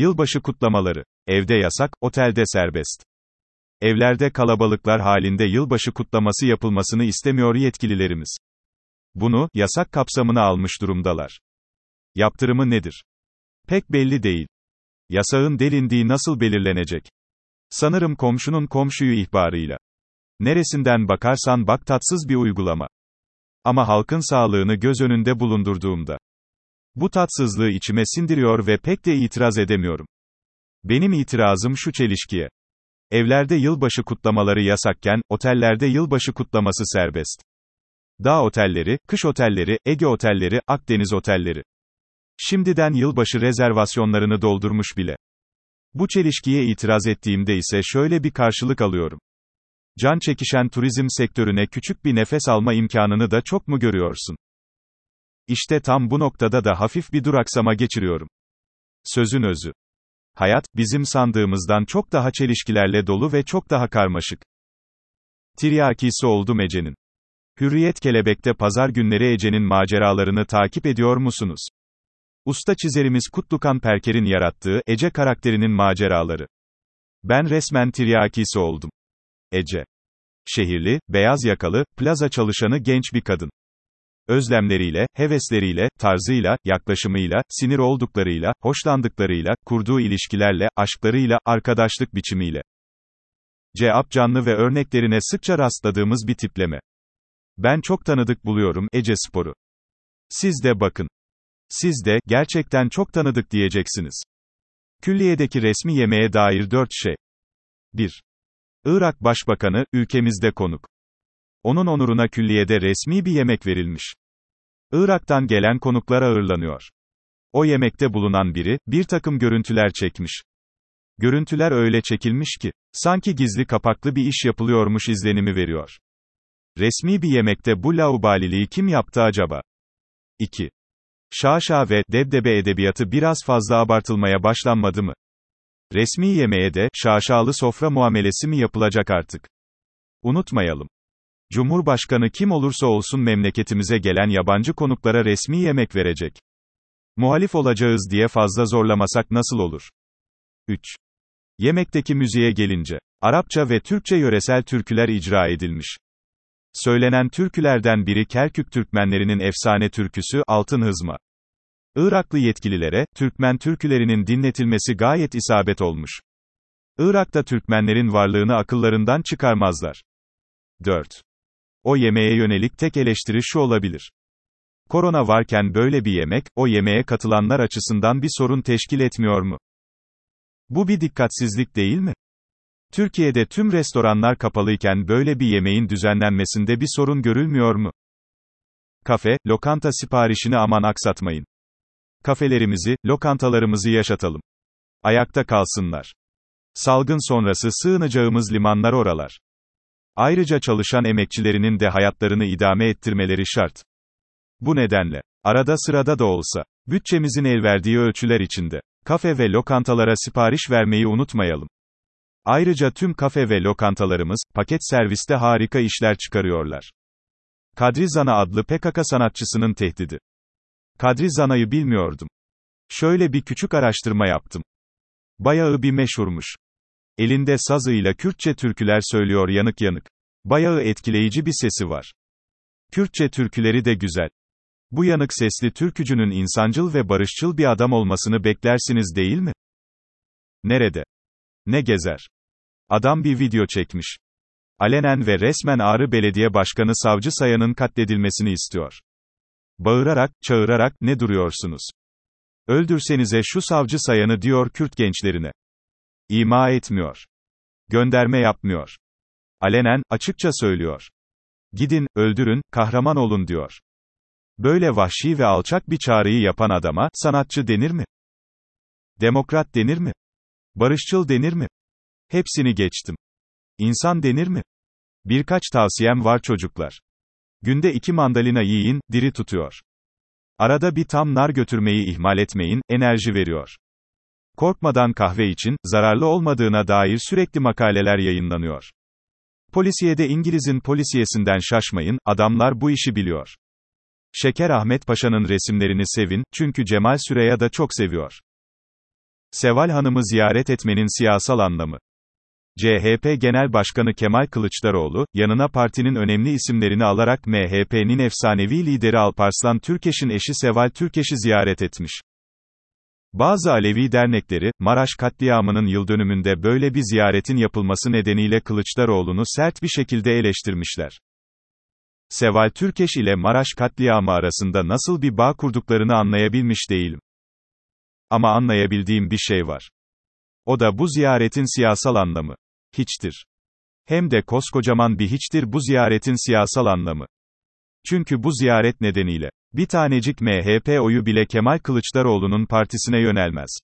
Yılbaşı kutlamaları. Evde yasak, otelde serbest. Evlerde kalabalıklar halinde yılbaşı kutlaması yapılmasını istemiyor yetkililerimiz. Bunu, yasak kapsamına almış durumdalar. Yaptırımı nedir? Pek belli değil. Yasağın delindiği nasıl belirlenecek? Sanırım komşunun komşuyu ihbarıyla. Neresinden bakarsan bak tatsız bir uygulama. Ama halkın sağlığını göz önünde bulundurduğumda. Bu tatsızlığı içime sindiriyor ve pek de itiraz edemiyorum. Benim itirazım şu çelişkiye. Evlerde yılbaşı kutlamaları yasakken, otellerde yılbaşı kutlaması serbest. Dağ otelleri, kış otelleri, Ege otelleri, Akdeniz otelleri. Şimdiden yılbaşı rezervasyonlarını doldurmuş bile. Bu çelişkiye itiraz ettiğimde ise şöyle bir karşılık alıyorum. Can çekişen turizm sektörüne küçük bir nefes alma imkanını da çok mu görüyorsun? İşte tam bu noktada da hafif bir duraksama geçiriyorum. Sözün özü. Hayat, bizim sandığımızdan çok daha çelişkilerle dolu ve çok daha karmaşık. Tiryakisi oldum Ece'nin. Hürriyet Kelebek'te pazar günleri Ece'nin maceralarını takip ediyor musunuz? Usta çizerimiz Kutlukan Perker'in yarattığı Ece karakterinin maceraları. Ben resmen tiryakisi oldum. Ece. Şehirli, beyaz yakalı, plaza çalışanı genç bir kadın. Özlemleriyle, hevesleriyle, tarzıyla, yaklaşımıyla, sinir olduklarıyla, hoşlandıklarıyla, kurduğu ilişkilerle, aşklarıyla, arkadaşlık biçimiyle. Cevap canlı ve örneklerine sıkça rastladığımız bir tipleme. Ben çok tanıdık buluyorum Ece Sporu. Siz de bakın. Siz de, gerçekten çok tanıdık diyeceksiniz. Külliyedeki resmi yemeğe dair 4 şey. 1. Irak Başbakanı, ülkemizde konuk. Onun onuruna külliyede resmi bir yemek verilmiş. Irak'tan gelen konuklar ağırlanıyor. O yemekte bulunan biri, bir takım görüntüler çekmiş. Görüntüler öyle çekilmiş ki, sanki gizli kapaklı bir iş yapılıyormuş izlenimi veriyor. Resmi bir yemekte bu laubaliliği kim yaptı acaba? 2. Şaşa ve debdebe edebiyatı biraz fazla abartılmaya başlanmadı mı? Resmi yemeğe de şaşalı sofra muamelesi mi yapılacak artık? Unutmayalım. Cumhurbaşkanı kim olursa olsun memleketimize gelen yabancı konuklara resmi yemek verecek. Muhalif olacağız diye fazla zorlamasak nasıl olur? 3. Yemekteki müziğe gelince, Arapça ve Türkçe yöresel türküler icra edilmiş. Söylenen türkülerden biri Kerkük Türkmenlerinin efsane türküsü Altın Hızma. Iraklı yetkililere, Türkmen türkülerinin dinletilmesi gayet isabet olmuş. Irak'ta Türkmenlerin varlığını akıllarından çıkarmazlar. 4. O yemeğe yönelik tek eleştiri şu olabilir. Korona varken böyle bir yemek, o yemeğe katılanlar açısından bir sorun teşkil etmiyor mu? Bu bir dikkatsizlik değil mi? Türkiye'de tüm restoranlar kapalıyken böyle bir yemeğin düzenlenmesinde bir sorun görülmüyor mu? Kafe, lokanta siparişini aman aksatmayın. Kafelerimizi, lokantalarımızı yaşatalım. Ayakta kalsınlar. Salgın sonrası sığınacağımız limanlar oralar. Ayrıca çalışan emekçilerinin de hayatlarını idame ettirmeleri şart. Bu nedenle, arada sırada da olsa, bütçemizin el verdiği ölçüler içinde, kafe ve lokantalara sipariş vermeyi unutmayalım. Ayrıca tüm kafe ve lokantalarımız, paket serviste harika işler çıkarıyorlar. Kadri Zana adlı PKK sanatçısının tehdidi. Kadri Zana'yı bilmiyordum. Şöyle bir küçük araştırma yaptım. Bayağı bir meşhurmuş. Elinde sazıyla Kürtçe türküler söylüyor yanık yanık. Bayağı etkileyici bir sesi var. Kürtçe türküleri de güzel. Bu yanık sesli türkücünün insancıl ve barışçıl bir adam olmasını beklersiniz değil mi? Nerede? Ne gezer? Adam bir video çekmiş. Alenen ve resmen Ağrı Belediye Başkanı Savcı Sayan'ın katledilmesini istiyor. Bağırarak, çağırarak, ne duruyorsunuz? Öldürsenize şu Savcı Sayan'ı diyor Kürt gençlerine. İma etmiyor. Gönderme yapmıyor. Alenen, açıkça söylüyor. Gidin, öldürün, kahraman olun diyor. Böyle vahşi ve alçak bir çağrıyı yapan adama, sanatçı denir mi? Demokrat denir mi? Barışçıl denir mi? Hepsini geçtim. İnsan denir mi? Birkaç tavsiyem var çocuklar. Günde iki mandalina yiyin, diri tutuyor. Arada bir tam nar götürmeyi ihmal etmeyin, enerji veriyor. Korkmadan kahve için, zararlı olmadığına dair sürekli makaleler yayınlanıyor. Polisiyede İngiliz'in polisiyesinden şaşmayın, adamlar bu işi biliyor. Şeker Ahmet Paşa'nın resimlerini sevin, çünkü Cemal Süreya da çok seviyor. Seval Hanım'ı ziyaret etmenin siyasal anlamı. CHP Genel Başkanı Kemal Kılıçdaroğlu, yanına partinin önemli isimlerini alarak MHP'nin efsanevi lideri Alparslan Türkeş'in eşi Seval Türkeş'i ziyaret etmiş. Bazı Alevi dernekleri, Maraş katliamının yıldönümünde böyle bir ziyaretin yapılması nedeniyle Kılıçdaroğlu'nu sert bir şekilde eleştirmişler. Seval Türkeş ile Maraş katliamı arasında nasıl bir bağ kurduklarını anlayabilmiş değilim. Ama anlayabildiğim bir şey var. O da bu ziyaretin siyasal anlamı. Hiçtir. Hem de koskocaman bir hiçtir bu ziyaretin siyasal anlamı. Çünkü bu ziyaret nedeniyle, bir tanecik MHP oyu bile Kemal Kılıçdaroğlu'nun partisine yönelmez.